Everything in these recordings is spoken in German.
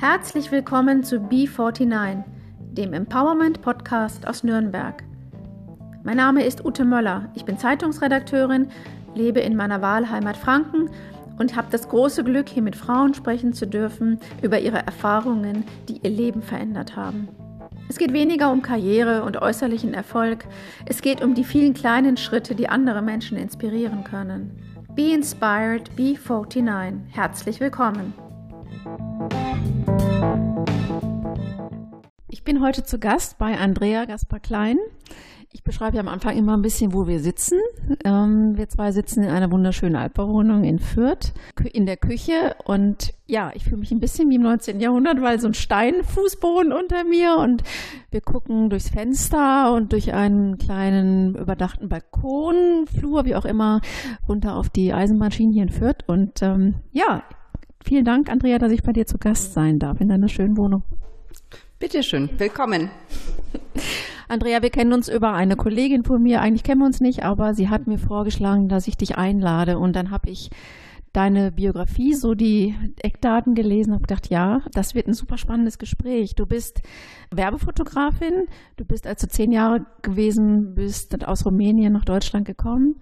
Herzlich willkommen zu B49, dem Empowerment Podcast aus Nürnberg. Mein Name ist Ute Möller. Ich bin Zeitungsredakteurin, lebe in meiner Wahlheimat Franken und habe das große Glück, hier mit Frauen sprechen zu dürfen über ihre Erfahrungen, die ihr Leben verändert haben. Es geht weniger um Karriere und äußerlichen Erfolg, es geht um die vielen kleinen Schritte, die andere Menschen inspirieren können. Be Inspired, Be 49. Herzlich willkommen. Ich bin heute zu Gast bei Andrea Gaspar Klein. Ich beschreibe ja am Anfang immer ein bisschen, wo wir sitzen. Ähm, wir zwei sitzen in einer wunderschönen Altbauwohnung in Fürth, in der Küche. Und ja, ich fühle mich ein bisschen wie im 19. Jahrhundert, weil so ein Steinfußboden unter mir und wir gucken durchs Fenster und durch einen kleinen überdachten Balkon, Flur, wie auch immer, runter auf die Eisenbahnschienen hier in Fürth. Und ähm, ja, vielen Dank, Andrea, dass ich bei dir zu Gast sein darf in deiner schönen Wohnung. Bitteschön, willkommen. Andrea, wir kennen uns über eine Kollegin von mir. Eigentlich kennen wir uns nicht, aber sie hat mir vorgeschlagen, dass ich dich einlade. Und dann habe ich deine Biografie, so die Eckdaten gelesen, habe gedacht, ja, das wird ein super spannendes Gespräch. Du bist Werbefotografin, du bist, als du zehn Jahre gewesen bist, aus Rumänien nach Deutschland gekommen,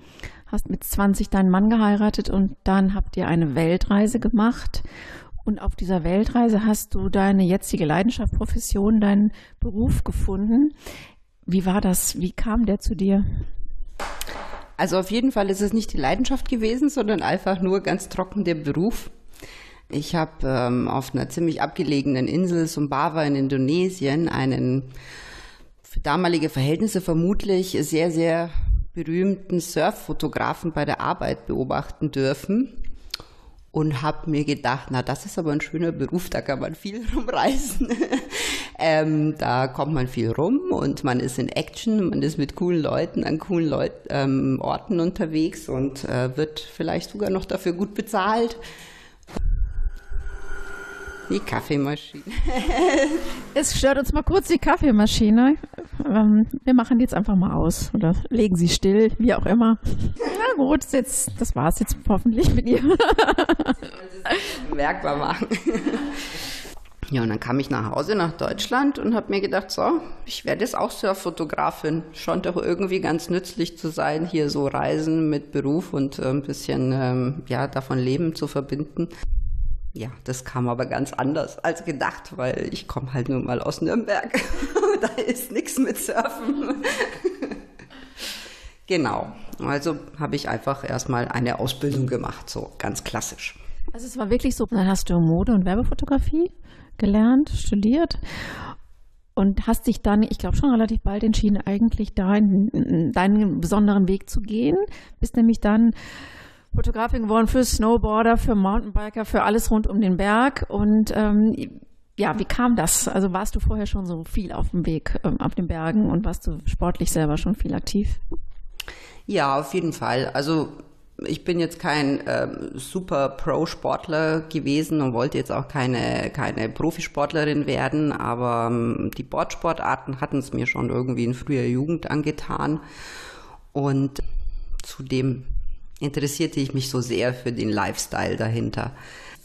hast mit 20 deinen Mann geheiratet und dann habt ihr eine Weltreise gemacht und auf dieser Weltreise hast du deine jetzige Leidenschaft, Profession, deinen Beruf gefunden. Wie war das? Wie kam der zu dir? Also auf jeden Fall ist es nicht die Leidenschaft gewesen, sondern einfach nur ganz trocken der Beruf. Ich habe ähm, auf einer ziemlich abgelegenen Insel Sumbawa in Indonesien einen für damalige Verhältnisse vermutlich sehr, sehr berühmten Surffotografen bei der Arbeit beobachten dürfen und habe mir gedacht, na, das ist aber ein schöner Beruf, da kann man viel rumreisen. ähm, da kommt man viel rum und man ist in Action, man ist mit coolen Leuten an coolen Leut ähm, Orten unterwegs und äh, wird vielleicht sogar noch dafür gut bezahlt. Die Kaffeemaschine. es stört uns mal kurz die Kaffeemaschine. Ähm, wir machen die jetzt einfach mal aus oder legen sie still, wie auch immer. Na gut, jetzt, das war's jetzt hoffentlich mit ihr. Merkbar machen. Ja, und dann kam ich nach Hause nach Deutschland und habe mir gedacht, so, ich werde jetzt auch Surffotografin. Scheint doch irgendwie ganz nützlich zu sein, hier so Reisen mit Beruf und äh, ein bisschen ähm, ja davon Leben zu verbinden. Ja, das kam aber ganz anders als gedacht, weil ich komme halt nur mal aus Nürnberg. da ist nichts mit Surfen. genau. Also habe ich einfach erstmal eine Ausbildung gemacht, so ganz klassisch. Also es war wirklich so, dann hast du Mode- und Werbefotografie gelernt, studiert und hast dich dann, ich glaube schon relativ bald entschieden, eigentlich da in, in deinen besonderen Weg zu gehen. Bist nämlich dann Fotografin geworden für Snowboarder, für Mountainbiker, für alles rund um den Berg. Und ähm, ja, wie kam das? Also warst du vorher schon so viel auf dem Weg ähm, auf den Bergen und warst du sportlich selber schon viel aktiv? Ja, auf jeden Fall. Also ich bin jetzt kein äh, super Pro-Sportler gewesen und wollte jetzt auch keine, keine Profisportlerin werden, aber ähm, die Bordsportarten hatten es mir schon irgendwie in früher Jugend angetan. Und zudem interessierte ich mich so sehr für den Lifestyle dahinter.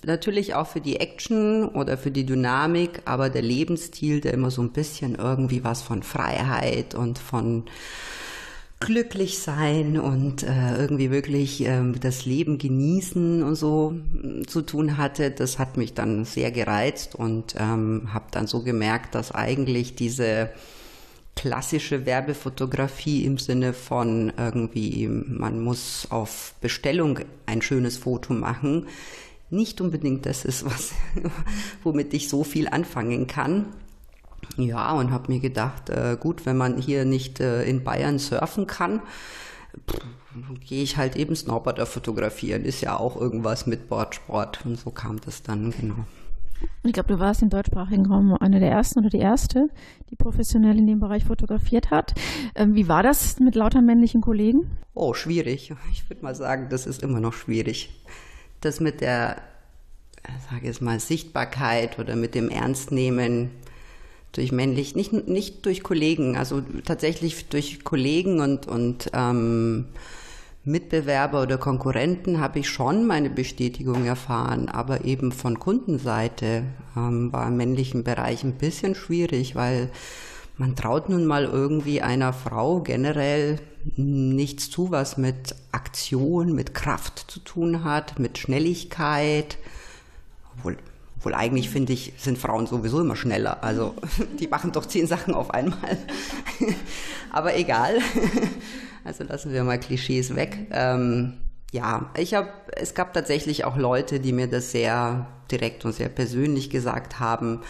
Natürlich auch für die Action oder für die Dynamik, aber der Lebensstil, der immer so ein bisschen irgendwie was von Freiheit und von glücklich sein und äh, irgendwie wirklich äh, das Leben genießen und so mm, zu tun hatte, das hat mich dann sehr gereizt und ähm, habe dann so gemerkt, dass eigentlich diese klassische Werbefotografie im Sinne von irgendwie, man muss auf Bestellung ein schönes Foto machen, nicht unbedingt das ist, was, womit ich so viel anfangen kann. Ja, und habe mir gedacht, äh, gut, wenn man hier nicht äh, in Bayern surfen kann, gehe ich halt eben Snowboarder fotografieren. Ist ja auch irgendwas mit Bordsport. Und so kam das dann, genau. Ich glaube, du warst im deutschsprachigen Raum eine der ersten oder die erste, die professionell in dem Bereich fotografiert hat. Ähm, wie war das mit lauter männlichen Kollegen? Oh, schwierig. Ich würde mal sagen, das ist immer noch schwierig. Das mit der, sage ich mal, Sichtbarkeit oder mit dem Ernstnehmen durch männlich, nicht, nicht durch Kollegen, also tatsächlich durch Kollegen und, und ähm, Mitbewerber oder Konkurrenten habe ich schon meine Bestätigung erfahren, aber eben von Kundenseite ähm, war im männlichen Bereich ein bisschen schwierig, weil man traut nun mal irgendwie einer Frau generell nichts zu, was mit Aktion, mit Kraft zu tun hat, mit Schnelligkeit. Obwohl, obwohl eigentlich finde ich, sind Frauen sowieso immer schneller. Also die machen doch zehn Sachen auf einmal. Aber egal. Also lassen wir mal Klischees weg. Ähm, ja, ich habe, es gab tatsächlich auch Leute, die mir das sehr direkt und sehr persönlich gesagt haben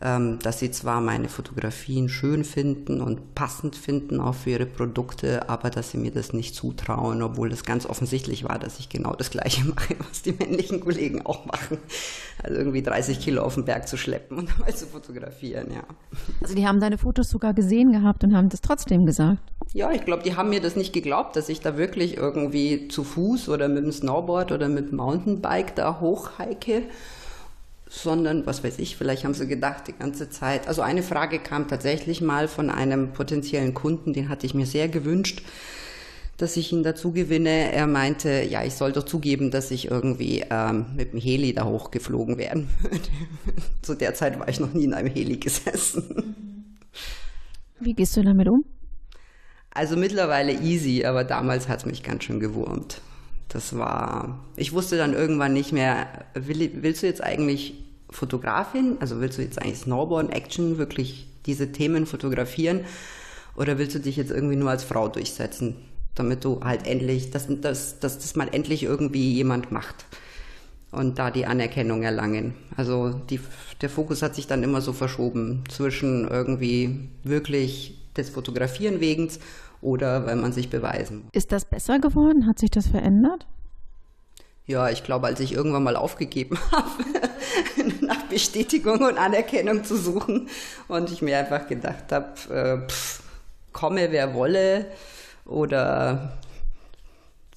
dass sie zwar meine Fotografien schön finden und passend finden auch für ihre Produkte, aber dass sie mir das nicht zutrauen, obwohl es ganz offensichtlich war, dass ich genau das Gleiche mache, was die männlichen Kollegen auch machen. Also irgendwie 30 Kilo auf den Berg zu schleppen und dabei zu fotografieren, ja. Also die haben deine Fotos sogar gesehen gehabt und haben das trotzdem gesagt. Ja, ich glaube, die haben mir das nicht geglaubt, dass ich da wirklich irgendwie zu Fuß oder mit dem Snowboard oder mit dem Mountainbike da hochheike sondern was weiß ich, vielleicht haben sie gedacht die ganze Zeit. Also eine Frage kam tatsächlich mal von einem potenziellen Kunden, den hatte ich mir sehr gewünscht, dass ich ihn dazu gewinne. Er meinte, ja, ich soll doch zugeben, dass ich irgendwie ähm, mit dem Heli da hochgeflogen werden würde. Zu der Zeit war ich noch nie in einem Heli gesessen. Wie gehst du damit um? Also mittlerweile easy, aber damals hat es mich ganz schön gewurmt das war, ich wusste dann irgendwann nicht mehr, will, willst du jetzt eigentlich Fotografin, also willst du jetzt eigentlich Snowboard, Action, wirklich diese Themen fotografieren oder willst du dich jetzt irgendwie nur als Frau durchsetzen, damit du halt endlich, dass, dass, dass das mal endlich irgendwie jemand macht und da die Anerkennung erlangen. Also die, der Fokus hat sich dann immer so verschoben zwischen irgendwie wirklich des Fotografieren wegen oder weil man sich beweisen muss. Ist das besser geworden? Hat sich das verändert? Ja, ich glaube, als ich irgendwann mal aufgegeben habe, nach Bestätigung und Anerkennung zu suchen und ich mir einfach gedacht habe, äh, komme wer wolle oder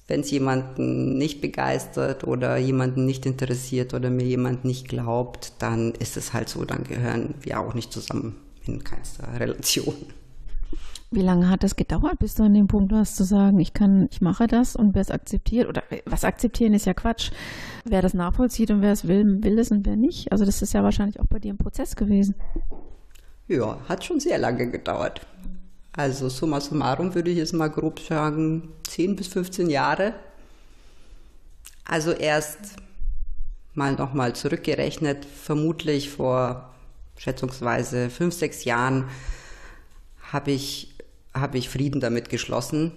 wenn es jemanden nicht begeistert oder jemanden nicht interessiert oder mir jemand nicht glaubt, dann ist es halt so, dann gehören wir auch nicht zusammen in keinster Relation. Wie lange hat das gedauert, bis du an dem Punkt warst zu sagen, ich kann, ich mache das und wer es akzeptiert oder was akzeptieren ist ja Quatsch. Wer das nachvollzieht und wer es will, will es und wer nicht. Also das ist ja wahrscheinlich auch bei dir ein Prozess gewesen. Ja, hat schon sehr lange gedauert. Also summa summarum würde ich jetzt mal grob sagen, 10 bis 15 Jahre. Also erst mal nochmal zurückgerechnet, vermutlich vor schätzungsweise fünf, sechs Jahren habe ich habe ich Frieden damit geschlossen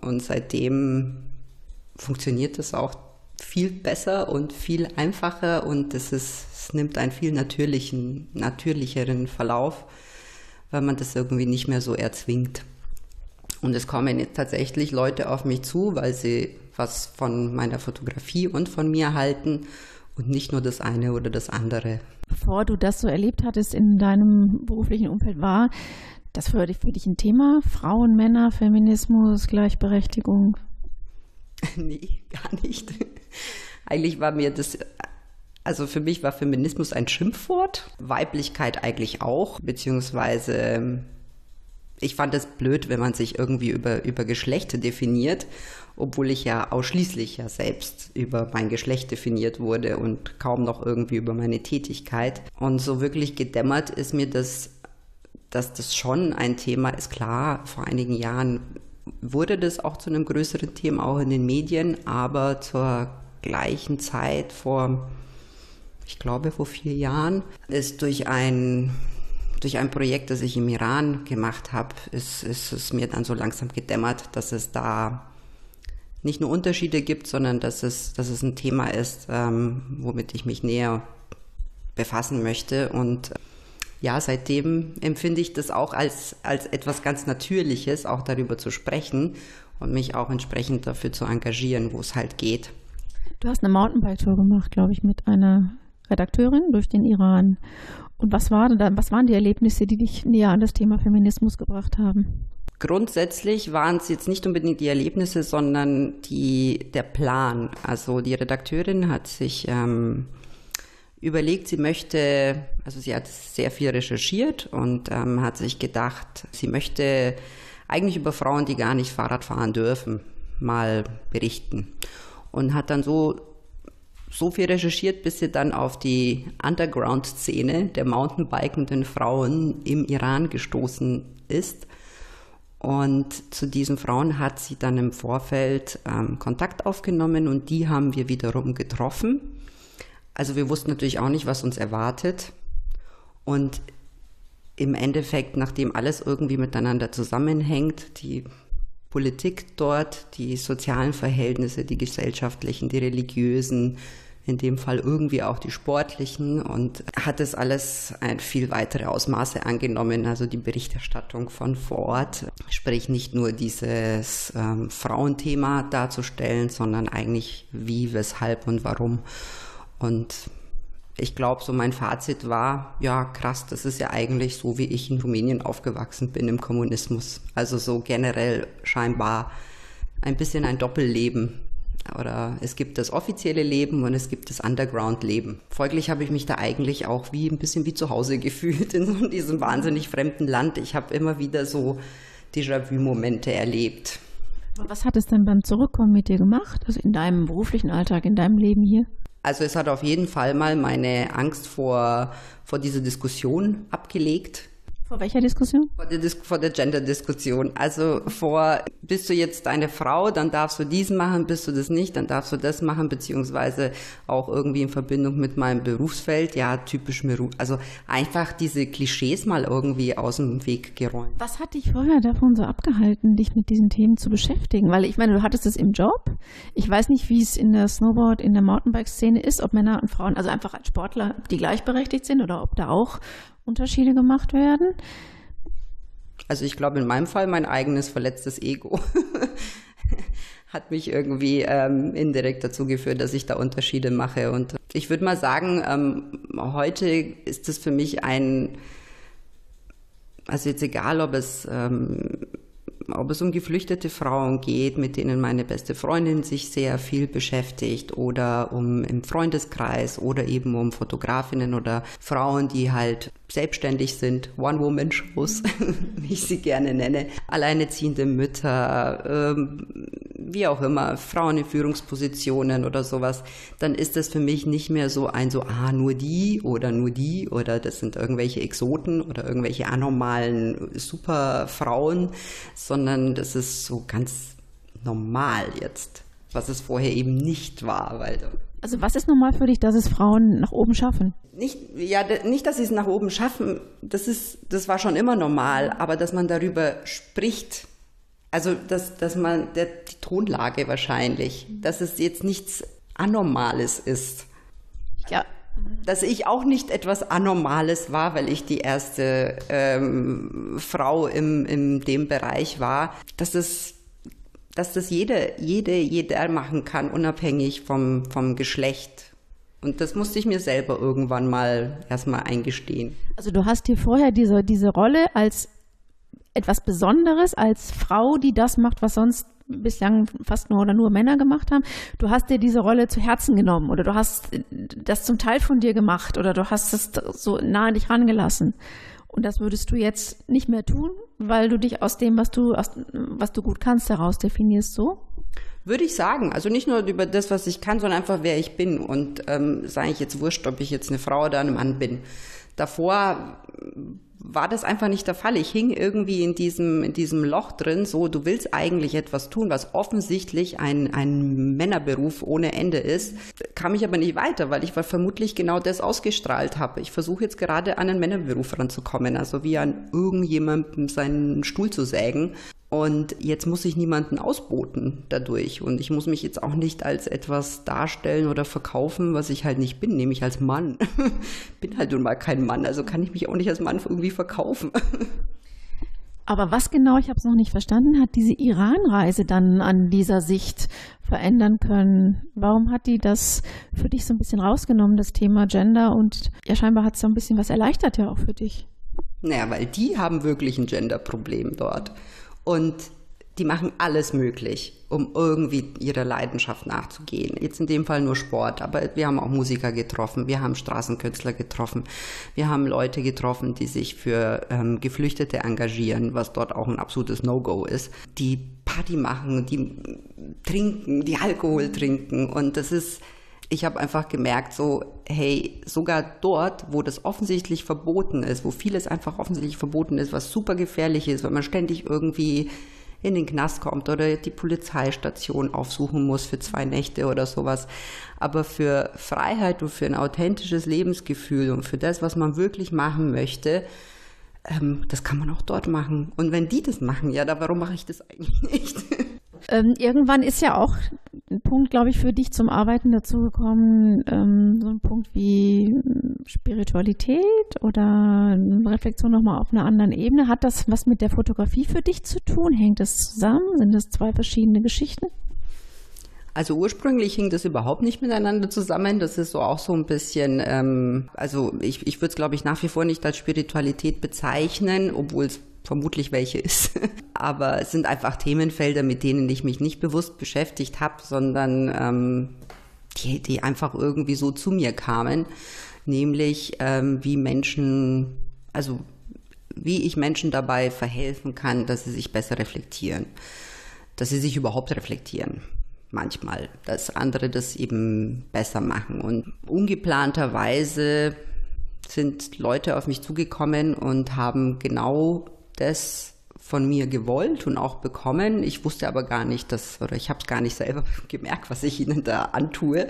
und seitdem funktioniert das auch viel besser und viel einfacher und es, ist, es nimmt einen viel natürlichen, natürlicheren Verlauf, weil man das irgendwie nicht mehr so erzwingt. Und es kommen jetzt tatsächlich Leute auf mich zu, weil sie was von meiner Fotografie und von mir halten und nicht nur das eine oder das andere. Bevor du das so erlebt hattest in deinem beruflichen Umfeld, war das dich, für dich ein Thema? Frauen, Männer, Feminismus, Gleichberechtigung? nee, gar nicht. Eigentlich war mir das, also für mich war Feminismus ein Schimpfwort, Weiblichkeit eigentlich auch, beziehungsweise ich fand es blöd, wenn man sich irgendwie über, über Geschlechter definiert, obwohl ich ja ausschließlich ja selbst über mein Geschlecht definiert wurde und kaum noch irgendwie über meine Tätigkeit. Und so wirklich gedämmert ist mir das dass das schon ein Thema ist. Klar, vor einigen Jahren wurde das auch zu einem größeren Thema, auch in den Medien, aber zur gleichen Zeit vor, ich glaube, vor vier Jahren ist durch ein durch ein Projekt, das ich im Iran gemacht habe, ist, ist es mir dann so langsam gedämmert, dass es da nicht nur Unterschiede gibt, sondern dass es, dass es ein Thema ist, ähm, womit ich mich näher befassen möchte. Und ja, seitdem empfinde ich das auch als, als etwas ganz Natürliches, auch darüber zu sprechen und mich auch entsprechend dafür zu engagieren, wo es halt geht. Du hast eine Mountainbike-Tour gemacht, glaube ich, mit einer Redakteurin durch den Iran. Und was, war da, was waren die Erlebnisse, die dich näher an das Thema Feminismus gebracht haben? Grundsätzlich waren es jetzt nicht unbedingt die Erlebnisse, sondern die, der Plan. Also die Redakteurin hat sich ähm, überlegt, sie möchte, also sie hat sehr viel recherchiert und ähm, hat sich gedacht, sie möchte eigentlich über Frauen, die gar nicht Fahrrad fahren dürfen, mal berichten. Und hat dann so, so viel recherchiert, bis sie dann auf die Underground-Szene der Mountainbikenden Frauen im Iran gestoßen ist. Und zu diesen Frauen hat sie dann im Vorfeld ähm, Kontakt aufgenommen und die haben wir wiederum getroffen. Also wir wussten natürlich auch nicht, was uns erwartet. Und im Endeffekt, nachdem alles irgendwie miteinander zusammenhängt, die Politik dort, die sozialen Verhältnisse, die gesellschaftlichen, die religiösen, in dem Fall irgendwie auch die sportlichen und hat es alles ein viel weitere Ausmaße angenommen. Also die Berichterstattung von vor Ort, sprich nicht nur dieses ähm, Frauenthema darzustellen, sondern eigentlich wie, weshalb und warum. Und ich glaube, so mein Fazit war, ja, krass, das ist ja eigentlich so, wie ich in Rumänien aufgewachsen bin im Kommunismus. Also so generell scheinbar ein bisschen ein Doppelleben. Oder es gibt das offizielle Leben und es gibt das Underground-Leben. Folglich habe ich mich da eigentlich auch wie ein bisschen wie zu Hause gefühlt in diesem wahnsinnig fremden Land. Ich habe immer wieder so Déjà-vu-Momente erlebt. Was hat es denn beim Zurückkommen mit dir gemacht? Also in deinem beruflichen Alltag, in deinem Leben hier? Also es hat auf jeden Fall mal meine Angst vor, vor dieser Diskussion abgelegt. Vor welcher Diskussion? Vor der, Dis der Gender-Diskussion. Also vor, bist du jetzt eine Frau, dann darfst du dies machen, bist du das nicht, dann darfst du das machen, beziehungsweise auch irgendwie in Verbindung mit meinem Berufsfeld. Ja, typisch Meru. Also einfach diese Klischees mal irgendwie aus dem Weg geräumt. Was hat dich vorher davon so abgehalten, dich mit diesen Themen zu beschäftigen? Weil ich meine, du hattest es im Job. Ich weiß nicht, wie es in der Snowboard, in der Mountainbike-Szene ist, ob Männer und Frauen, also einfach als Sportler, die gleichberechtigt sind oder ob da auch Unterschiede gemacht werden? Also ich glaube in meinem Fall mein eigenes verletztes Ego hat mich irgendwie ähm, indirekt dazu geführt, dass ich da Unterschiede mache. Und ich würde mal sagen, ähm, heute ist es für mich ein, also jetzt egal, ob es ähm, ob es um geflüchtete Frauen geht, mit denen meine beste Freundin sich sehr viel beschäftigt oder um im Freundeskreis oder eben um Fotografinnen oder Frauen, die halt selbstständig sind, One-Woman-Shows, wie ich sie gerne nenne, alleineziehende Mütter, ähm, wie auch immer, Frauen in Führungspositionen oder sowas, dann ist das für mich nicht mehr so ein so, ah, nur die oder nur die oder das sind irgendwelche Exoten oder irgendwelche anormalen Superfrauen, sondern das ist so ganz normal jetzt, was es vorher eben nicht war, weil also was ist normal für dich, dass es Frauen nach oben schaffen? Nicht, ja, nicht, dass sie es nach oben schaffen, das ist, das war schon immer normal, aber dass man darüber spricht, also, dass, dass man, der, die Tonlage wahrscheinlich, dass es jetzt nichts Anormales ist. Ja. Dass ich auch nicht etwas Anormales war, weil ich die erste ähm, Frau im, in dem Bereich war, dass es dass das jede, jede, jeder machen kann, unabhängig vom, vom Geschlecht. Und das musste ich mir selber irgendwann mal erstmal eingestehen. Also du hast dir vorher diese, diese Rolle als etwas Besonderes als Frau, die das macht, was sonst bislang fast nur oder nur Männer gemacht haben. Du hast dir diese Rolle zu Herzen genommen oder du hast das zum Teil von dir gemacht oder du hast es so nah an dich rangelassen. Und das würdest du jetzt nicht mehr tun, weil du dich aus dem, was du, aus, was du gut kannst, heraus definierst, so? Würde ich sagen. Also nicht nur über das, was ich kann, sondern einfach, wer ich bin. Und ähm, sage ich jetzt wurscht, ob ich jetzt eine Frau oder ein Mann bin. Davor war das einfach nicht der Fall. Ich hing irgendwie in diesem, in diesem Loch drin, so, du willst eigentlich etwas tun, was offensichtlich ein, ein Männerberuf ohne Ende ist, kam ich aber nicht weiter, weil ich vermutlich genau das ausgestrahlt habe. Ich versuche jetzt gerade an einen Männerberuf ranzukommen, also wie an irgendjemandem seinen Stuhl zu sägen. Und jetzt muss ich niemanden ausboten dadurch. Und ich muss mich jetzt auch nicht als etwas darstellen oder verkaufen, was ich halt nicht bin, nämlich als Mann. bin halt nun mal kein Mann, also kann ich mich auch nicht als Mann irgendwie verkaufen. Aber was genau, ich habe es noch nicht verstanden, hat diese Iran-Reise dann an dieser Sicht verändern können? Warum hat die das für dich so ein bisschen rausgenommen, das Thema Gender? Und ja, scheinbar hat es so ein bisschen was erleichtert ja auch für dich. Naja, weil die haben wirklich ein Gender-Problem dort. Und die machen alles möglich, um irgendwie ihrer Leidenschaft nachzugehen. Jetzt in dem Fall nur Sport, aber wir haben auch Musiker getroffen, wir haben Straßenkünstler getroffen, wir haben Leute getroffen, die sich für ähm, Geflüchtete engagieren, was dort auch ein absolutes No-Go ist, die Party machen, die trinken, die Alkohol trinken und das ist ich habe einfach gemerkt, so, hey, sogar dort, wo das offensichtlich verboten ist, wo vieles einfach offensichtlich verboten ist, was super gefährlich ist, weil man ständig irgendwie in den Knast kommt oder die Polizeistation aufsuchen muss für zwei Nächte oder sowas. Aber für Freiheit und für ein authentisches Lebensgefühl und für das, was man wirklich machen möchte, ähm, das kann man auch dort machen. Und wenn die das machen, ja, da warum mache ich das eigentlich nicht? Ähm, irgendwann ist ja auch ein Punkt, glaube ich, für dich zum Arbeiten dazugekommen, ähm, so ein Punkt wie hm, Spiritualität oder Reflexion nochmal auf einer anderen Ebene. Hat das was mit der Fotografie für dich zu tun? Hängt das zusammen? Sind das zwei verschiedene Geschichten? Also ursprünglich hing das überhaupt nicht miteinander zusammen. Das ist so auch so ein bisschen, ähm, also ich, ich würde es, glaube ich, nach wie vor nicht als Spiritualität bezeichnen, obwohl es vermutlich welche ist. Aber es sind einfach Themenfelder, mit denen ich mich nicht bewusst beschäftigt habe, sondern ähm, die, die einfach irgendwie so zu mir kamen. Nämlich ähm, wie Menschen, also wie ich Menschen dabei verhelfen kann, dass sie sich besser reflektieren, dass sie sich überhaupt reflektieren. Manchmal, dass andere das eben besser machen. Und ungeplanterweise sind Leute auf mich zugekommen und haben genau das von mir gewollt und auch bekommen. Ich wusste aber gar nicht, dass, oder ich habe es gar nicht selber gemerkt, was ich ihnen da antue.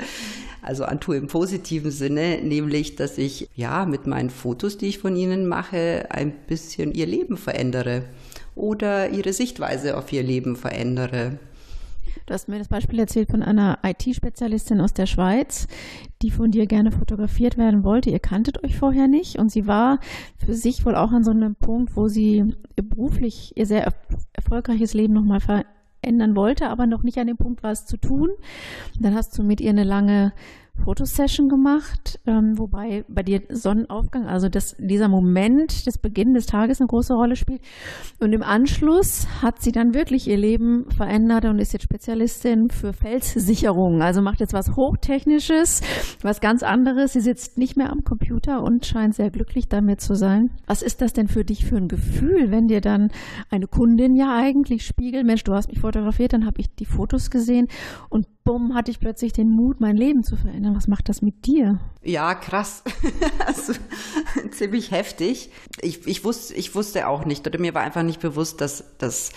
Also antue im positiven Sinne, nämlich, dass ich ja mit meinen Fotos, die ich von ihnen mache, ein bisschen ihr Leben verändere oder ihre Sichtweise auf ihr Leben verändere. Du hast mir das Beispiel erzählt von einer IT-Spezialistin aus der Schweiz, die von dir gerne fotografiert werden wollte. Ihr kanntet euch vorher nicht und sie war für sich wohl auch an so einem Punkt, wo sie beruflich ihr sehr erfolgreiches Leben nochmal verändern wollte, aber noch nicht an dem Punkt war, es zu tun. Dann hast du mit ihr eine lange Fotosession gemacht, ähm, wobei bei dir Sonnenaufgang, also das, dieser Moment des Beginn des Tages eine große Rolle spielt. Und im Anschluss hat sie dann wirklich ihr Leben verändert und ist jetzt Spezialistin für Felssicherung. Also macht jetzt was Hochtechnisches, was ganz anderes. Sie sitzt nicht mehr am Computer und scheint sehr glücklich damit zu sein. Was ist das denn für dich für ein Gefühl, wenn dir dann eine Kundin ja eigentlich spiegelt, Mensch, du hast mich fotografiert, dann habe ich die Fotos gesehen und bumm, hatte ich plötzlich den Mut, mein Leben zu verändern. Was macht das mit dir? Ja, krass. also, ziemlich heftig. Ich, ich, wusste, ich wusste auch nicht, oder mir war einfach nicht bewusst, dass, dass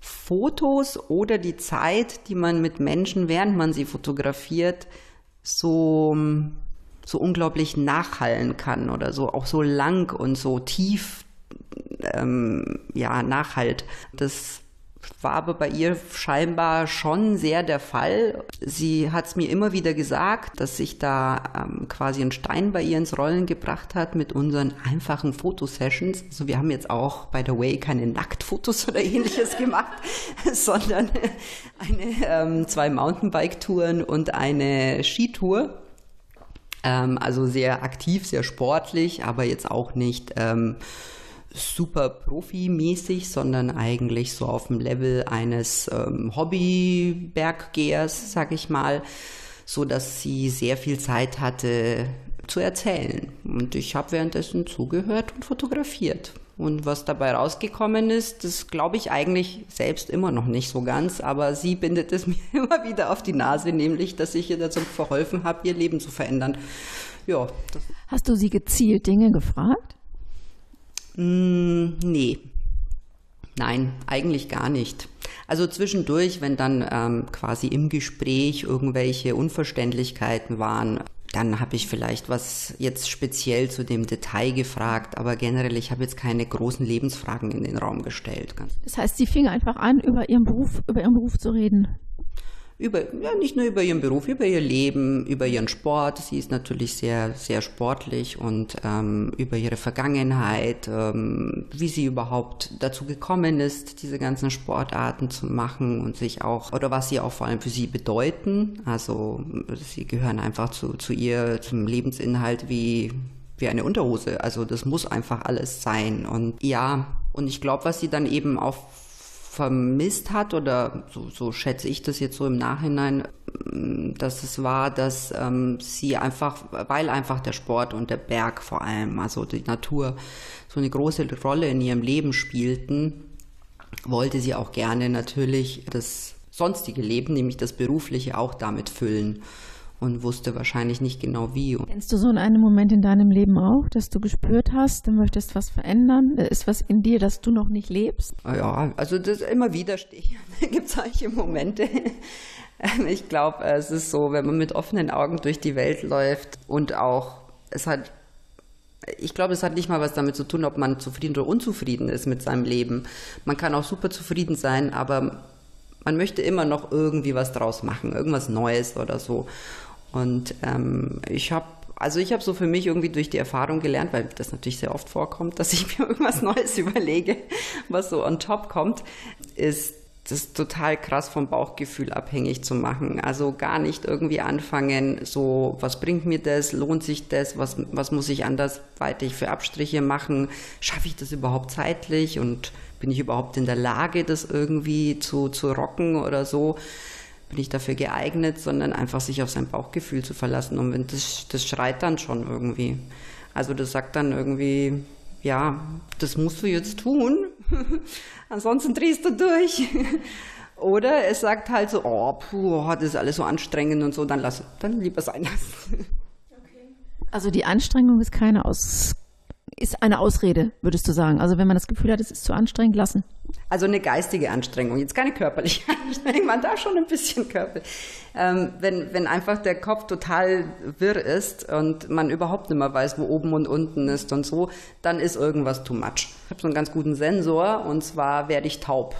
Fotos oder die Zeit, die man mit Menschen, während man sie fotografiert, so, so unglaublich nachhallen kann oder so, auch so lang und so tief ähm, ja, nachhalt. Das war aber bei ihr scheinbar schon sehr der Fall. Sie hat es mir immer wieder gesagt, dass sich da ähm, quasi ein Stein bei ihr ins Rollen gebracht hat mit unseren einfachen Fotosessions. Also wir haben jetzt auch, by the way, keine Nacktfotos oder ähnliches gemacht, sondern eine, ähm, zwei Mountainbike-Touren und eine Skitour. Ähm, also sehr aktiv, sehr sportlich, aber jetzt auch nicht ähm, super profimäßig, sondern eigentlich so auf dem Level eines ähm, Hobby-Berggehers, sag ich mal, so dass sie sehr viel Zeit hatte zu erzählen. Und ich habe währenddessen zugehört und fotografiert. Und was dabei rausgekommen ist, das glaube ich eigentlich selbst immer noch nicht so ganz, aber sie bindet es mir immer wieder auf die Nase, nämlich, dass ich ihr dazu verholfen habe, ihr Leben zu verändern. Ja. Hast du sie gezielt Dinge gefragt? Mm, nee. Nein, eigentlich gar nicht. Also zwischendurch, wenn dann ähm, quasi im Gespräch irgendwelche Unverständlichkeiten waren, dann habe ich vielleicht was jetzt speziell zu dem Detail gefragt, aber generell, ich habe jetzt keine großen Lebensfragen in den Raum gestellt. Das heißt, sie fing einfach an, über ihren Beruf, über ihren Beruf zu reden über, ja, nicht nur über ihren Beruf, über ihr Leben, über ihren Sport. Sie ist natürlich sehr, sehr sportlich und ähm, über ihre Vergangenheit, ähm, wie sie überhaupt dazu gekommen ist, diese ganzen Sportarten zu machen und sich auch, oder was sie auch vor allem für sie bedeuten. Also sie gehören einfach zu, zu ihr, zum Lebensinhalt wie, wie eine Unterhose. Also das muss einfach alles sein. Und ja, und ich glaube, was sie dann eben auf vermisst hat oder so, so schätze ich das jetzt so im Nachhinein, dass es war, dass ähm, sie einfach, weil einfach der Sport und der Berg vor allem, also die Natur, so eine große Rolle in ihrem Leben spielten, wollte sie auch gerne natürlich das sonstige Leben, nämlich das berufliche, auch damit füllen und wusste wahrscheinlich nicht genau wie. Kennst du so einen Moment in deinem Leben auch, dass du gespürt hast, du möchtest was verändern? Ist was in dir, das du noch nicht lebst? Ja, also das immer wieder gibt es solche Momente. Ich glaube, es ist so, wenn man mit offenen Augen durch die Welt läuft und auch, es hat ich glaube, es hat nicht mal was damit zu tun, ob man zufrieden oder unzufrieden ist mit seinem Leben. Man kann auch super zufrieden sein, aber man möchte immer noch irgendwie was draus machen, irgendwas Neues oder so. Und ähm, ich habe also ich habe so für mich irgendwie durch die Erfahrung gelernt, weil das natürlich sehr oft vorkommt, dass ich mir irgendwas Neues überlege, was so on top kommt, ist das total krass vom Bauchgefühl abhängig zu machen. Also gar nicht irgendwie anfangen, so, was bringt mir das, lohnt sich das, was, was muss ich andersweitig für Abstriche machen, schaffe ich das überhaupt zeitlich? Und bin ich überhaupt in der Lage, das irgendwie zu, zu rocken oder so bin ich dafür geeignet, sondern einfach sich auf sein Bauchgefühl zu verlassen. Und wenn das, das schreit dann schon irgendwie. Also das sagt dann irgendwie, ja, das musst du jetzt tun, ansonsten drehst du durch. Oder es sagt halt so, oh, puh, das ist alles so anstrengend und so, dann lass, dann lieber sein lassen. Also die Anstrengung ist keine Aus ist eine Ausrede, würdest du sagen. Also wenn man das Gefühl hat, es ist zu anstrengend, lassen. Also eine geistige Anstrengung, jetzt keine körperliche Anstrengung, man darf schon ein bisschen körperlich. Ähm, wenn, wenn einfach der Kopf total wirr ist und man überhaupt nicht mehr weiß, wo oben und unten ist und so, dann ist irgendwas too much. Ich habe so einen ganz guten Sensor und zwar werde ich taub.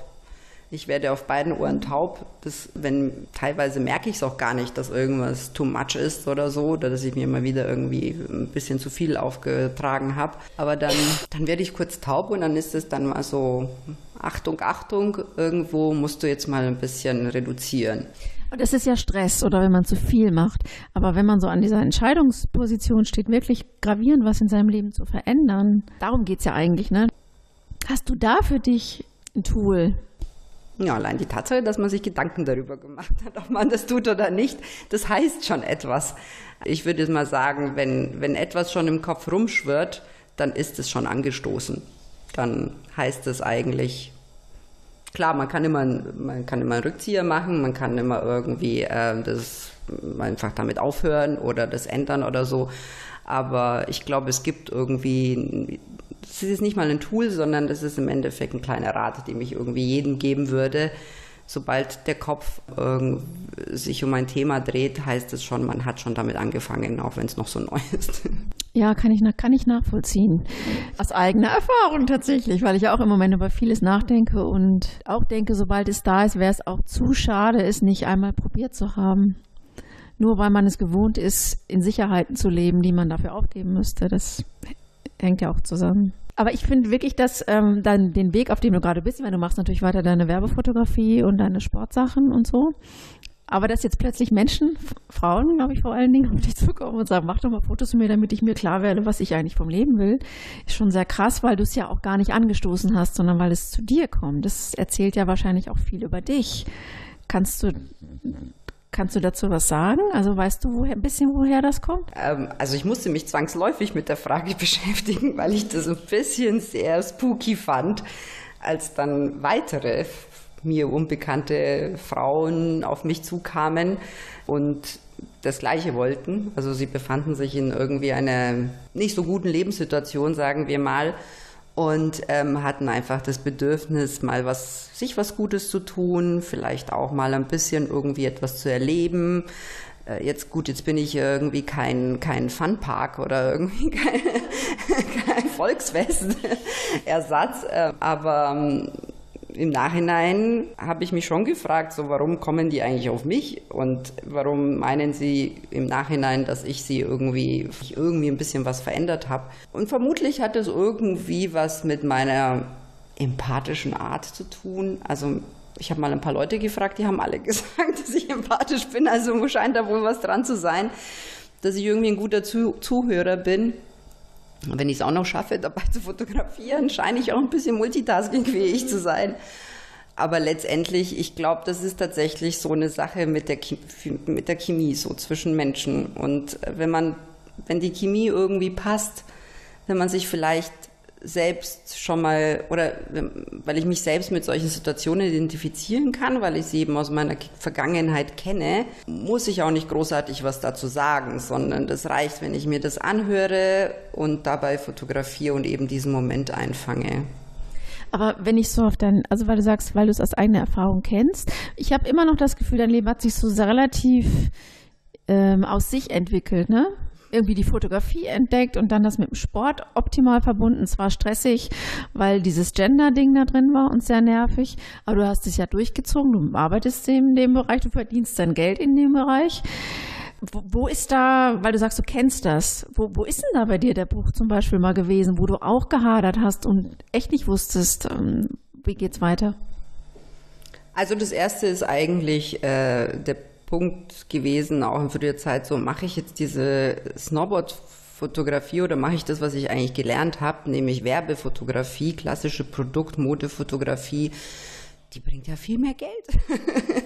Ich werde auf beiden Ohren taub. Das, wenn, teilweise merke ich es auch gar nicht, dass irgendwas too much ist oder so, oder dass ich mir mal wieder irgendwie ein bisschen zu viel aufgetragen habe. Aber dann, dann werde ich kurz taub und dann ist es dann mal so, Achtung, Achtung, irgendwo musst du jetzt mal ein bisschen reduzieren. Und das ist ja Stress oder wenn man zu viel macht. Aber wenn man so an dieser Entscheidungsposition steht, wirklich gravierend was in seinem Leben zu verändern, darum geht es ja eigentlich, ne? Hast du da für dich ein Tool, ja, allein die Tatsache, dass man sich Gedanken darüber gemacht hat, ob man das tut oder nicht, das heißt schon etwas. Ich würde mal sagen, wenn, wenn etwas schon im Kopf rumschwirrt, dann ist es schon angestoßen. Dann heißt es eigentlich, klar, man kann immer, man kann immer einen Rückzieher machen, man kann immer irgendwie äh, das einfach damit aufhören oder das ändern oder so. Aber ich glaube, es gibt irgendwie es ist nicht mal ein Tool, sondern das ist im Endeffekt ein kleiner Rat, den ich irgendwie jedem geben würde. Sobald der Kopf äh, sich um ein Thema dreht, heißt es schon, man hat schon damit angefangen, auch wenn es noch so neu ist. Ja, kann ich, kann ich nachvollziehen. Aus eigener Erfahrung tatsächlich, weil ich auch im Moment über vieles nachdenke und auch denke, sobald es da ist, wäre es auch zu schade, es nicht einmal probiert zu haben. Nur weil man es gewohnt ist, in Sicherheiten zu leben, die man dafür aufgeben müsste. Das hängt ja auch zusammen. Aber ich finde wirklich, dass ähm, dann den Weg, auf dem du gerade bist, weil du machst natürlich weiter deine Werbefotografie und deine Sportsachen und so. Aber dass jetzt plötzlich Menschen, Frauen, glaube ich vor allen Dingen, auf dich zukommen und sagen, mach doch mal Fotos von mir, damit ich mir klar werde, was ich eigentlich vom Leben will, ist schon sehr krass, weil du es ja auch gar nicht angestoßen hast, sondern weil es zu dir kommt. Das erzählt ja wahrscheinlich auch viel über dich. Kannst du Kannst du dazu was sagen? Also weißt du woher, ein bisschen, woher das kommt? Ähm, also ich musste mich zwangsläufig mit der Frage beschäftigen, weil ich das ein bisschen sehr spooky fand, als dann weitere mir unbekannte Frauen auf mich zukamen und das Gleiche wollten. Also sie befanden sich in irgendwie einer nicht so guten Lebenssituation, sagen wir mal, und ähm, hatten einfach das Bedürfnis, mal was, sich was Gutes zu tun, vielleicht auch mal ein bisschen irgendwie etwas zu erleben. Äh, jetzt gut, jetzt bin ich irgendwie kein, kein Funpark oder irgendwie kein, kein Volksfest-Ersatz, äh, aber ähm, im Nachhinein habe ich mich schon gefragt, so warum kommen die eigentlich auf mich und warum meinen sie im Nachhinein, dass ich sie irgendwie, ich irgendwie ein bisschen was verändert habe. Und vermutlich hat es irgendwie was mit meiner empathischen Art zu tun. Also ich habe mal ein paar Leute gefragt, die haben alle gesagt, dass ich empathisch bin. Also scheint da wohl was dran zu sein, dass ich irgendwie ein guter Zuhörer bin. Und wenn ich es auch noch schaffe, dabei zu fotografieren, scheine ich auch ein bisschen multitaskingfähig zu sein. aber letztendlich, ich glaube, das ist tatsächlich so eine Sache mit der, mit der Chemie, so zwischen Menschen. Und wenn man, wenn die Chemie irgendwie passt, wenn man sich vielleicht selbst schon mal oder weil ich mich selbst mit solchen Situationen identifizieren kann, weil ich sie eben aus meiner Vergangenheit kenne, muss ich auch nicht großartig was dazu sagen, sondern das reicht, wenn ich mir das anhöre und dabei fotografiere und eben diesen Moment einfange. Aber wenn ich so auf dein, also weil du sagst, weil du es aus eigener Erfahrung kennst, ich habe immer noch das Gefühl, dein Leben hat sich so relativ ähm, aus sich entwickelt, ne? Irgendwie die Fotografie entdeckt und dann das mit dem Sport optimal verbunden. Es war stressig, weil dieses Gender-Ding da drin war und sehr nervig. Aber du hast es ja durchgezogen, du arbeitest in dem Bereich, du verdienst dein Geld in dem Bereich. Wo, ist da, weil du sagst, du kennst das, wo, wo ist denn da bei dir der Buch zum Beispiel mal gewesen, wo du auch gehadert hast und echt nicht wusstest, ähm, wie geht's weiter? Also das erste ist eigentlich äh, der Punkt gewesen, auch in früher Zeit, so mache ich jetzt diese Snowboard-Fotografie oder mache ich das, was ich eigentlich gelernt habe, nämlich Werbefotografie, klassische Produkt-Modefotografie, die bringt ja viel mehr Geld.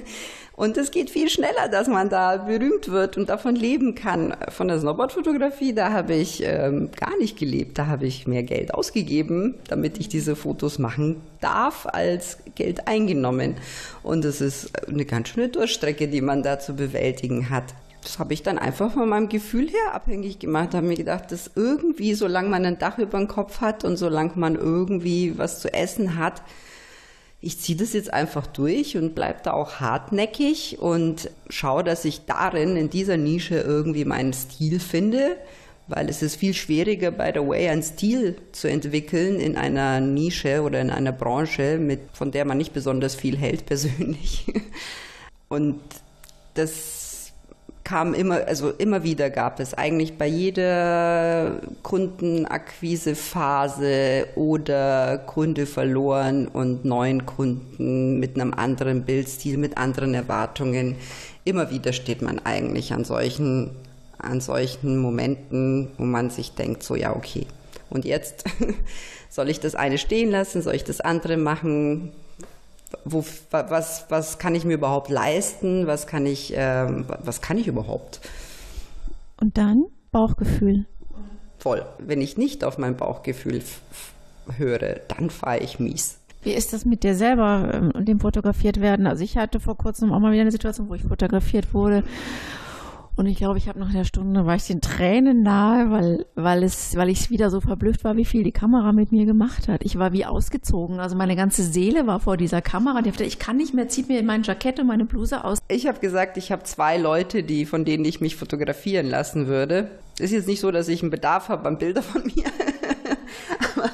und es geht viel schneller, dass man da berühmt wird und davon leben kann. Von der Snowboard-Fotografie, da habe ich ähm, gar nicht gelebt. Da habe ich mehr Geld ausgegeben, damit ich diese Fotos machen darf, als Geld eingenommen. Und es ist eine ganz schöne Durchstrecke, die man da zu bewältigen hat. Das habe ich dann einfach von meinem Gefühl her abhängig gemacht. Habe mir gedacht, dass irgendwie, solange man ein Dach über dem Kopf hat und solange man irgendwie was zu essen hat, ich ziehe das jetzt einfach durch und bleibe da auch hartnäckig und schaue, dass ich darin, in dieser Nische irgendwie meinen Stil finde, weil es ist viel schwieriger, by the way, einen Stil zu entwickeln in einer Nische oder in einer Branche, mit, von der man nicht besonders viel hält persönlich. Und das kam immer, also immer wieder gab es eigentlich bei jeder Kundenakquisephase oder Kunde verloren und neuen Kunden mit einem anderen Bildstil, mit anderen Erwartungen. Immer wieder steht man eigentlich an solchen, an solchen Momenten, wo man sich denkt, so ja, okay. Und jetzt soll ich das eine stehen lassen, soll ich das andere machen? Wo, was, was kann ich mir überhaupt leisten, was kann ich, äh, was kann ich überhaupt? Und dann Bauchgefühl. Voll. Wenn ich nicht auf mein Bauchgefühl höre, dann fahre ich mies. Wie ist das mit dir selber ähm, und dem fotografiert werden? Also ich hatte vor kurzem auch mal wieder eine Situation, wo ich fotografiert wurde und ich glaube, ich habe nach einer Stunde war ich den Tränen nahe, weil, weil es, weil ich wieder so verblüfft war, wie viel die Kamera mit mir gemacht hat. Ich war wie ausgezogen. Also meine ganze Seele war vor dieser Kamera. Die dachte, ich kann nicht mehr, zieht mir mein Jackett und meine Bluse aus. Ich habe gesagt, ich habe zwei Leute, die, von denen ich mich fotografieren lassen würde. Ist jetzt nicht so, dass ich einen Bedarf habe an Bilder von mir. Aber,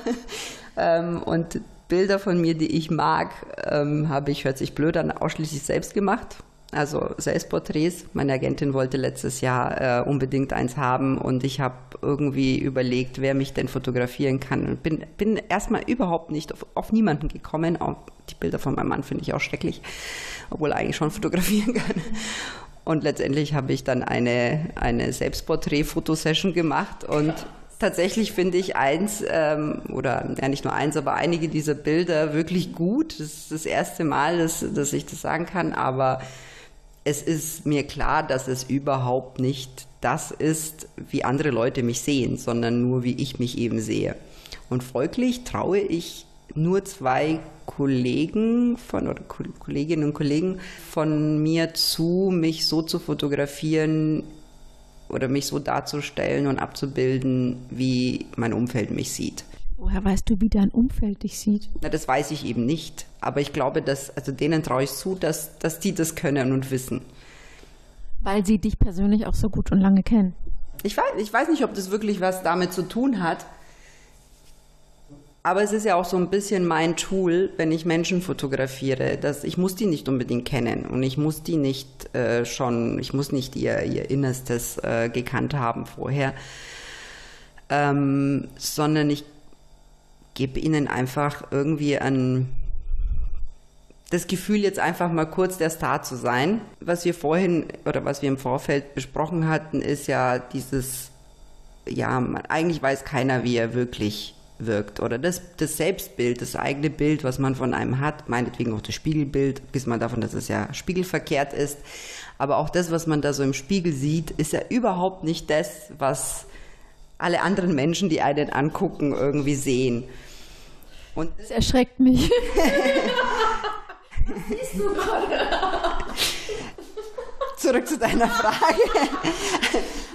ähm, und Bilder von mir, die ich mag, ähm, habe ich, hört sich blöd an, ausschließlich selbst gemacht also Selbstporträts. Meine Agentin wollte letztes Jahr äh, unbedingt eins haben und ich habe irgendwie überlegt, wer mich denn fotografieren kann. Und bin, bin erstmal überhaupt nicht auf, auf niemanden gekommen. Auch die Bilder von meinem Mann finde ich auch schrecklich, obwohl er eigentlich schon fotografieren kann. Und letztendlich habe ich dann eine, eine Selbstporträt-Fotosession gemacht und tatsächlich finde ich eins ähm, oder ja nicht nur eins, aber einige dieser Bilder wirklich gut. Das ist das erste Mal, dass, dass ich das sagen kann, aber es ist mir klar, dass es überhaupt nicht das ist, wie andere Leute mich sehen, sondern nur wie ich mich eben sehe. Und folglich traue ich nur zwei Kollegen von oder Kolleginnen und Kollegen von mir zu, mich so zu fotografieren oder mich so darzustellen und abzubilden, wie mein Umfeld mich sieht. Woher weißt du, wie dein Umfeld dich sieht? Na, das weiß ich eben nicht. Aber ich glaube, dass, also denen traue ich zu, dass, dass die das können und wissen. Weil sie dich persönlich auch so gut und lange kennen. Ich weiß, ich weiß nicht, ob das wirklich was damit zu tun hat. Aber es ist ja auch so ein bisschen mein Tool, wenn ich Menschen fotografiere, dass ich muss die nicht unbedingt kennen und ich muss die nicht äh, schon, ich muss nicht ihr, ihr Innerstes äh, gekannt haben vorher, ähm, sondern ich gebe ihnen einfach irgendwie ein, das Gefühl, jetzt einfach mal kurz der Star zu sein. Was wir vorhin oder was wir im Vorfeld besprochen hatten, ist ja dieses, ja, man, eigentlich weiß keiner, wie er wirklich wirkt oder das, das Selbstbild, das eigene Bild, was man von einem hat, meinetwegen auch das Spiegelbild, bis man davon, dass es ja spiegelverkehrt ist. Aber auch das, was man da so im Spiegel sieht, ist ja überhaupt nicht das, was alle anderen Menschen, die einen angucken, irgendwie sehen. Und das erschreckt mich. siehst du gerade? Zurück zu deiner Frage.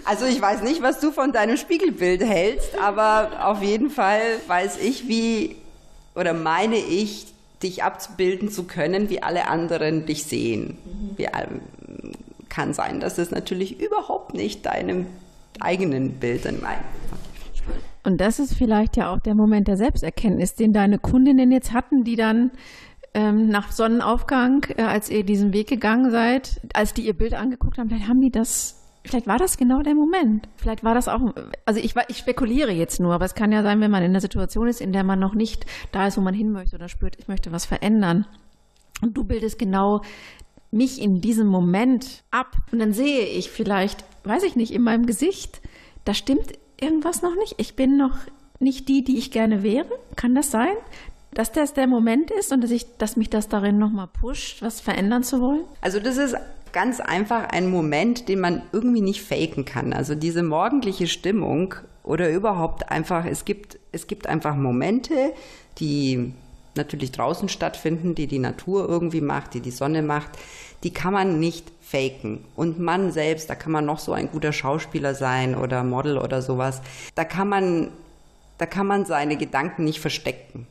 Also ich weiß nicht, was du von deinem Spiegelbild hältst, aber auf jeden Fall weiß ich, wie oder meine ich, dich abzubilden zu können, wie alle anderen dich sehen. Mhm. Wie, kann sein, dass es natürlich überhaupt nicht deinem eigenen Bild entspricht. Und das ist vielleicht ja auch der Moment der Selbsterkenntnis, den deine Kundinnen jetzt hatten, die dann ähm, nach Sonnenaufgang, äh, als ihr diesen Weg gegangen seid, als die ihr Bild angeguckt haben, vielleicht haben die das, vielleicht war das genau der Moment. Vielleicht war das auch, also ich, ich spekuliere jetzt nur, aber es kann ja sein, wenn man in einer Situation ist, in der man noch nicht da ist, wo man hin möchte oder spürt, ich möchte was verändern. Und du bildest genau mich in diesem Moment ab und dann sehe ich vielleicht, weiß ich nicht, in meinem Gesicht, da stimmt irgendwas noch nicht. Ich bin noch nicht die, die ich gerne wäre. Kann das sein? Dass das der Moment ist und dass, ich, dass mich das darin nochmal pusht, was verändern zu wollen? Also das ist ganz einfach ein Moment, den man irgendwie nicht faken kann. Also diese morgendliche Stimmung oder überhaupt einfach, es gibt, es gibt einfach Momente, die natürlich draußen stattfinden, die die Natur irgendwie macht, die die Sonne macht, die kann man nicht faken. Und man selbst, da kann man noch so ein guter Schauspieler sein oder Model oder sowas, da kann man, da kann man seine Gedanken nicht verstecken.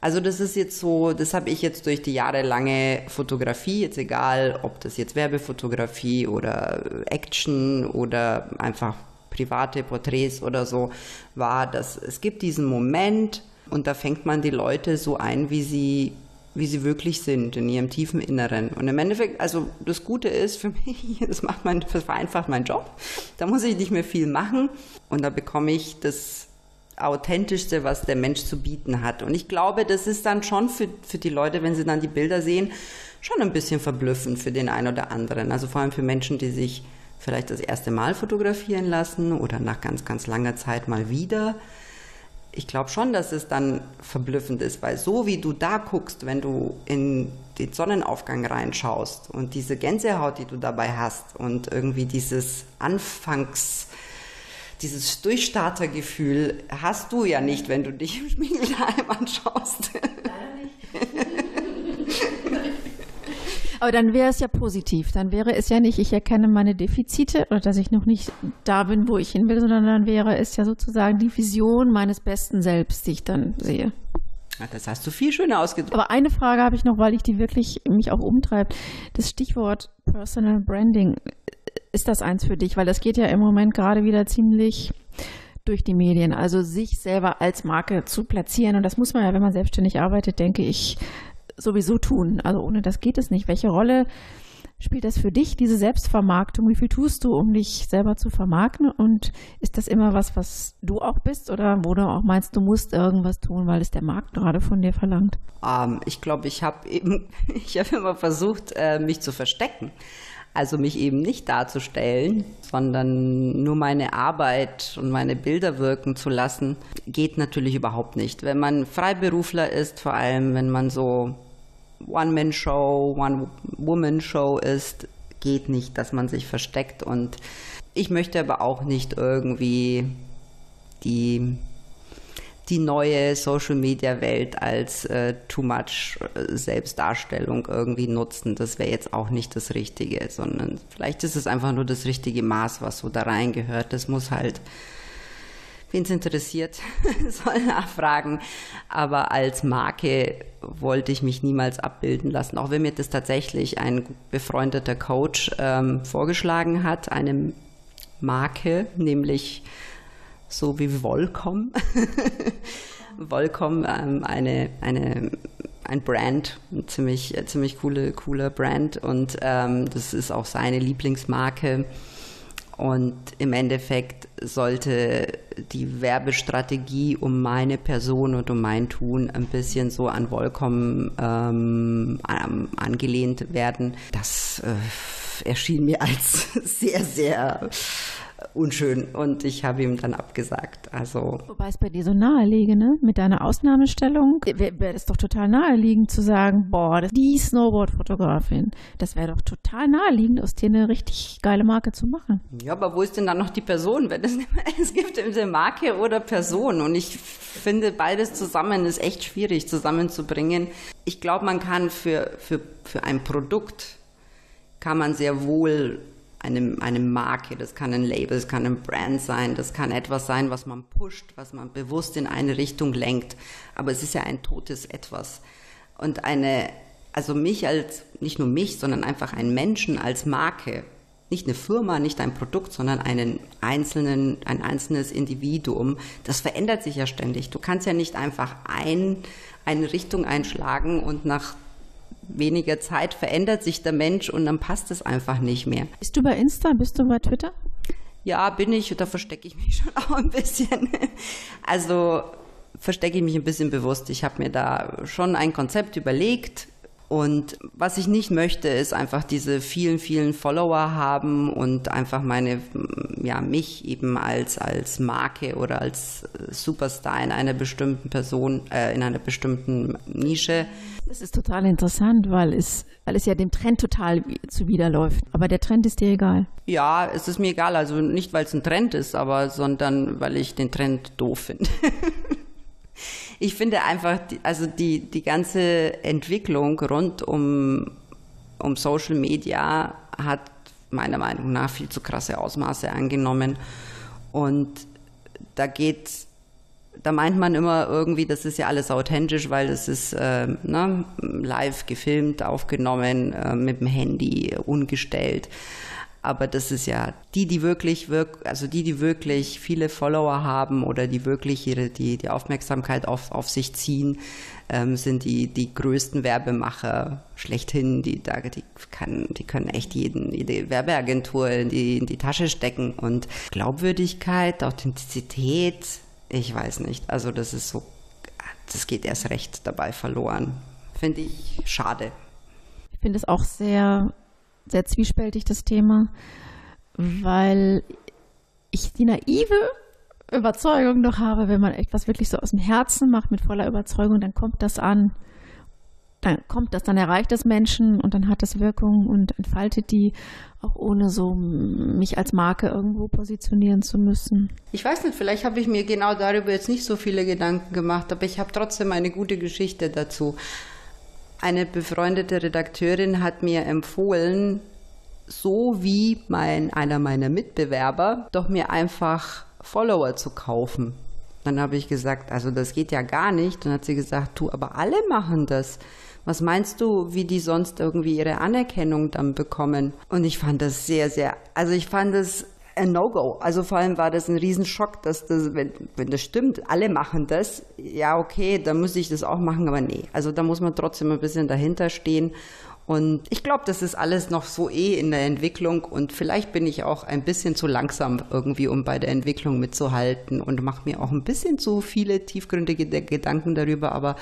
Also das ist jetzt so, das habe ich jetzt durch die jahrelange Fotografie, jetzt egal, ob das jetzt Werbefotografie oder Action oder einfach private Porträts oder so war, dass es gibt diesen Moment, und da fängt man die Leute so ein, wie sie, wie sie wirklich sind, in ihrem tiefen Inneren. Und im Endeffekt, also das Gute ist für mich, das macht mein, das vereinfacht meinen Job. Da muss ich nicht mehr viel machen. Und da bekomme ich das Authentischste, was der Mensch zu bieten hat. Und ich glaube, das ist dann schon für, für die Leute, wenn sie dann die Bilder sehen, schon ein bisschen verblüffend für den einen oder anderen. Also vor allem für Menschen, die sich vielleicht das erste Mal fotografieren lassen oder nach ganz, ganz langer Zeit mal wieder ich glaube schon, dass es dann verblüffend ist, weil so wie du da guckst, wenn du in den Sonnenaufgang reinschaust und diese Gänsehaut, die du dabei hast und irgendwie dieses Anfangs, dieses Durchstartergefühl hast du ja nicht, wenn du dich im Spiegel daheim anschaust. Leider nicht. Aber dann wäre es ja positiv. Dann wäre es ja nicht, ich erkenne meine Defizite oder dass ich noch nicht da bin, wo ich hin will, sondern dann wäre es ja sozusagen die Vision meines besten Selbst, die ich dann sehe. Das hast du viel schöner ausgedrückt. Aber eine Frage habe ich noch, weil ich die wirklich mich auch umtreibt. Das Stichwort Personal Branding, ist das eins für dich? Weil das geht ja im Moment gerade wieder ziemlich durch die Medien. Also sich selber als Marke zu platzieren. Und das muss man ja, wenn man selbstständig arbeitet, denke ich, sowieso tun. Also ohne das geht es nicht. Welche Rolle spielt das für dich, diese Selbstvermarktung? Wie viel tust du, um dich selber zu vermarkten? Und ist das immer was, was du auch bist oder wo du auch meinst, du musst irgendwas tun, weil es der Markt gerade von dir verlangt? Ähm, ich glaube, ich habe eben, ich habe immer versucht, äh, mich zu verstecken. Also mich eben nicht darzustellen, sondern nur meine Arbeit und meine Bilder wirken zu lassen, geht natürlich überhaupt nicht. Wenn man Freiberufler ist, vor allem wenn man so One-Man-Show, One-Woman-Show ist, geht nicht, dass man sich versteckt. Und ich möchte aber auch nicht irgendwie die, die neue Social-Media-Welt als äh, too much äh, Selbstdarstellung irgendwie nutzen. Das wäre jetzt auch nicht das Richtige, sondern vielleicht ist es einfach nur das richtige Maß, was so da reingehört. Das muss halt Wen es interessiert, soll nachfragen. Aber als Marke wollte ich mich niemals abbilden lassen, auch wenn mir das tatsächlich ein befreundeter Coach ähm, vorgeschlagen hat, eine Marke, nämlich so wie Volcom. Volcom, ähm, eine, eine, ein Brand, ein ziemlich, ziemlich coole, cooler Brand und ähm, das ist auch seine Lieblingsmarke. Und im Endeffekt sollte die Werbestrategie um meine Person und um mein Tun ein bisschen so an Volcom ähm, angelehnt werden. Das äh, erschien mir als sehr, sehr unschön und ich habe ihm dann abgesagt. Also Wobei es bei dir so naheliege, ne? Mit deiner Ausnahmestellung wäre wär das doch total naheliegend zu sagen, boah, das, die Snowboard-Fotografin, das wäre doch total naheliegend, aus dir eine richtig geile Marke zu machen. Ja, aber wo ist denn dann noch die Person? Wenn es, es gibt eine Marke oder Person und ich finde beides zusammen ist echt schwierig zusammenzubringen. Ich glaube, man kann für, für, für ein Produkt kann man sehr wohl eine, eine Marke, das kann ein Label, das kann ein Brand sein, das kann etwas sein, was man pusht, was man bewusst in eine Richtung lenkt. Aber es ist ja ein totes Etwas. Und eine, also mich als, nicht nur mich, sondern einfach einen Menschen als Marke, nicht eine Firma, nicht ein Produkt, sondern einen einzelnen, ein einzelnes Individuum, das verändert sich ja ständig. Du kannst ja nicht einfach ein, eine Richtung einschlagen und nach weniger Zeit verändert sich der Mensch und dann passt es einfach nicht mehr. Bist du bei Insta? Bist du bei Twitter? Ja, bin ich. Da verstecke ich mich schon auch ein bisschen. Also verstecke ich mich ein bisschen bewusst. Ich habe mir da schon ein Konzept überlegt, und was ich nicht möchte, ist einfach diese vielen, vielen Follower haben und einfach meine, ja, mich eben als, als Marke oder als Superstar in einer bestimmten Person, äh, in einer bestimmten Nische. Das ist total interessant, weil es, weil es ja dem Trend total zuwiderläuft. Aber der Trend ist dir egal. Ja, es ist mir egal. Also nicht, weil es ein Trend ist, aber sondern weil ich den Trend doof finde. ich finde einfach, also die, die ganze Entwicklung rund um, um Social Media hat meiner Meinung nach viel zu krasse Ausmaße angenommen. Und da geht, da meint man immer irgendwie, das ist ja alles authentisch, weil das ist äh, ne, live gefilmt, aufgenommen, äh, mit dem Handy, ungestellt aber das ist ja die, die wirklich, wirk also die, die wirklich viele Follower haben oder die wirklich ihre, die, die Aufmerksamkeit auf, auf sich ziehen, ähm, sind die, die größten Werbemacher schlechthin. Die, die, kann, die können echt jeden, jede Werbeagentur in die, in die Tasche stecken. Und Glaubwürdigkeit, Authentizität, ich weiß nicht. Also das ist so, das geht erst recht dabei verloren. Finde ich schade. Ich finde es auch sehr sehr zwiespältig, das Thema, weil ich die naive Überzeugung doch habe, wenn man etwas wirklich so aus dem Herzen macht, mit voller Überzeugung, dann kommt das an. Dann kommt das, dann erreicht das Menschen und dann hat das Wirkung und entfaltet die, auch ohne so mich als Marke irgendwo positionieren zu müssen. Ich weiß nicht, vielleicht habe ich mir genau darüber jetzt nicht so viele Gedanken gemacht, aber ich habe trotzdem eine gute Geschichte dazu. Eine befreundete Redakteurin hat mir empfohlen, so wie mein, einer meiner Mitbewerber, doch mir einfach Follower zu kaufen. Dann habe ich gesagt, also das geht ja gar nicht. Dann hat sie gesagt, tu, aber alle machen das. Was meinst du, wie die sonst irgendwie ihre Anerkennung dann bekommen? Und ich fand das sehr, sehr, also ich fand das ein No-Go. Also vor allem war das ein Riesenschock, dass das, wenn, wenn das stimmt, alle machen das, ja okay, dann muss ich das auch machen, aber nee. Also da muss man trotzdem ein bisschen dahinter stehen. Und ich glaube, das ist alles noch so eh in der Entwicklung und vielleicht bin ich auch ein bisschen zu langsam irgendwie, um bei der Entwicklung mitzuhalten und mache mir auch ein bisschen zu viele tiefgründige Gedanken darüber, aber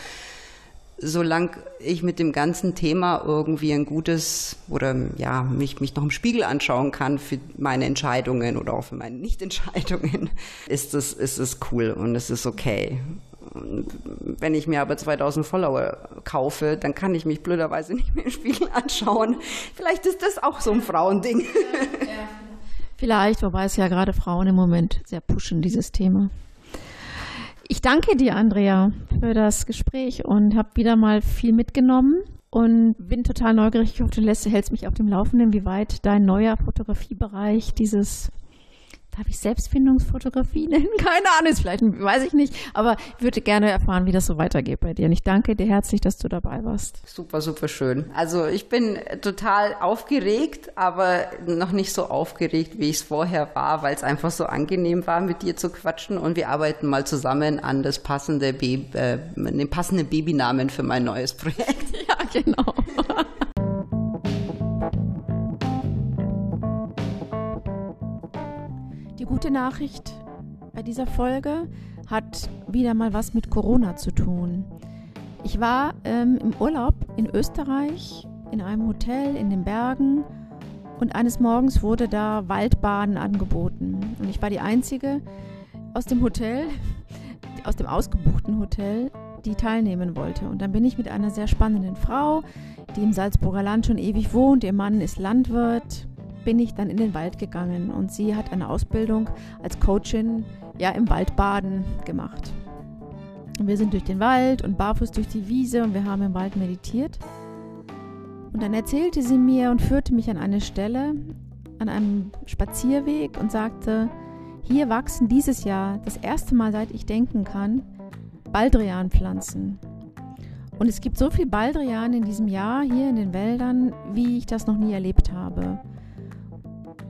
solange ich mit dem ganzen Thema irgendwie ein gutes oder ja, mich, mich noch im Spiegel anschauen kann für meine Entscheidungen oder auch für meine Nichtentscheidungen, ist es, ist cool und es ist okay. Wenn ich mir aber 2000 Follower kaufe, dann kann ich mich blöderweise nicht mehr im Spiegel anschauen. Vielleicht ist das auch so ein Frauending. Ja, Vielleicht, wobei es ja gerade Frauen im Moment sehr pushen, dieses Thema. Ich danke dir, Andrea, für das Gespräch und habe wieder mal viel mitgenommen und bin total neugierig. Ich hoffe, du hältst mich auf dem Laufenden, wie weit dein neuer Fotografiebereich dieses Darf ich Selbstfindungsfotografie nennen? Keine Ahnung, ist vielleicht, weiß ich nicht. Aber ich würde gerne erfahren, wie das so weitergeht bei dir. Und ich danke dir herzlich, dass du dabei warst. Super, super schön. Also ich bin total aufgeregt, aber noch nicht so aufgeregt, wie ich es vorher war, weil es einfach so angenehm war, mit dir zu quatschen. Und wir arbeiten mal zusammen an das passende Baby, äh, den passenden Babynamen für mein neues Projekt. Ja, genau. Die gute Nachricht bei dieser Folge hat wieder mal was mit Corona zu tun. Ich war ähm, im Urlaub in Österreich in einem Hotel in den Bergen Und eines Morgens wurde da Waldbaden angeboten. Und ich war die Einzige aus dem Hotel, aus dem ausgebuchten Hotel, die teilnehmen wollte. Und dann bin ich mit einer sehr spannenden Frau, die im Salzburger Land schon ewig wohnt, ihr Mann ist Landwirt, bin ich dann in den Wald gegangen. Und sie hat eine Ausbildung als Coachin ja im Waldbaden gemacht. Und wir sind durch den Wald und barfuß durch die Wiese und wir haben im Wald meditiert. Und dann erzählte sie mir und führte mich an eine Stelle, an einem Spazierweg und sagte, hier wachsen dieses Jahr, das erste Mal seit ich denken kann, Baldrianpflanzen. Und es gibt so viel Baldrian in diesem Jahr hier in den Wäldern, wie ich das noch nie erlebt habe.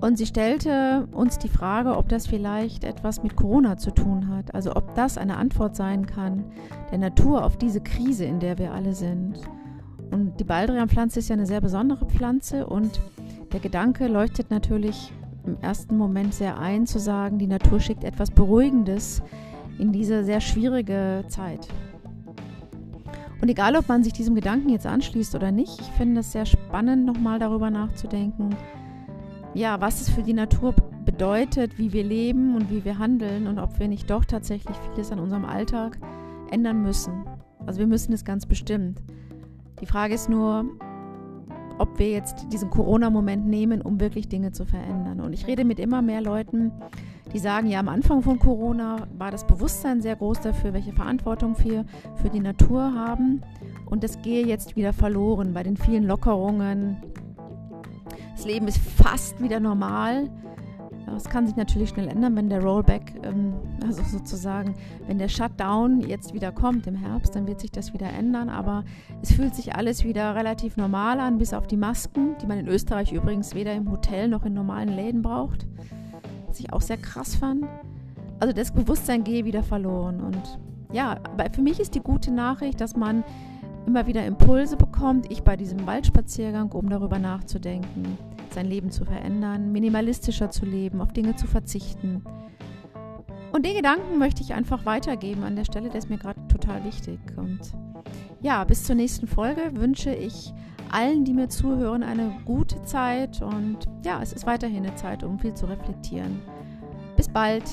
Und sie stellte uns die Frage, ob das vielleicht etwas mit Corona zu tun hat. Also ob das eine Antwort sein kann der Natur auf diese Krise, in der wir alle sind. Und die Baldrianpflanze ist ja eine sehr besondere Pflanze und der Gedanke leuchtet natürlich im ersten Moment sehr ein, zu sagen, die Natur schickt etwas Beruhigendes in diese sehr schwierige Zeit. Und egal, ob man sich diesem Gedanken jetzt anschließt oder nicht, ich finde es sehr spannend, nochmal darüber nachzudenken, ja, was es für die Natur bedeutet, wie wir leben und wie wir handeln und ob wir nicht doch tatsächlich vieles an unserem Alltag ändern müssen. Also wir müssen es ganz bestimmt. Die Frage ist nur, ob wir jetzt diesen Corona-Moment nehmen, um wirklich Dinge zu verändern. Und ich rede mit immer mehr Leuten, die sagen, ja, am Anfang von Corona war das Bewusstsein sehr groß dafür, welche Verantwortung wir für die Natur haben. Und das gehe jetzt wieder verloren bei den vielen Lockerungen. Das Leben ist fast wieder normal. Das kann sich natürlich schnell ändern, wenn der Rollback, ähm, also sozusagen, wenn der Shutdown jetzt wieder kommt im Herbst, dann wird sich das wieder ändern. Aber es fühlt sich alles wieder relativ normal an, bis auf die Masken, die man in Österreich übrigens weder im Hotel noch in normalen Läden braucht. Was ich auch sehr krass fand. Also das Bewusstsein gehe wieder verloren. Und ja, aber für mich ist die gute Nachricht, dass man immer wieder Impulse bekommt, ich bei diesem Waldspaziergang, um darüber nachzudenken sein Leben zu verändern, minimalistischer zu leben, auf Dinge zu verzichten. Und den Gedanken möchte ich einfach weitergeben an der Stelle, der ist mir gerade total wichtig. Und ja, bis zur nächsten Folge wünsche ich allen, die mir zuhören, eine gute Zeit. Und ja, es ist weiterhin eine Zeit, um viel zu reflektieren. Bis bald.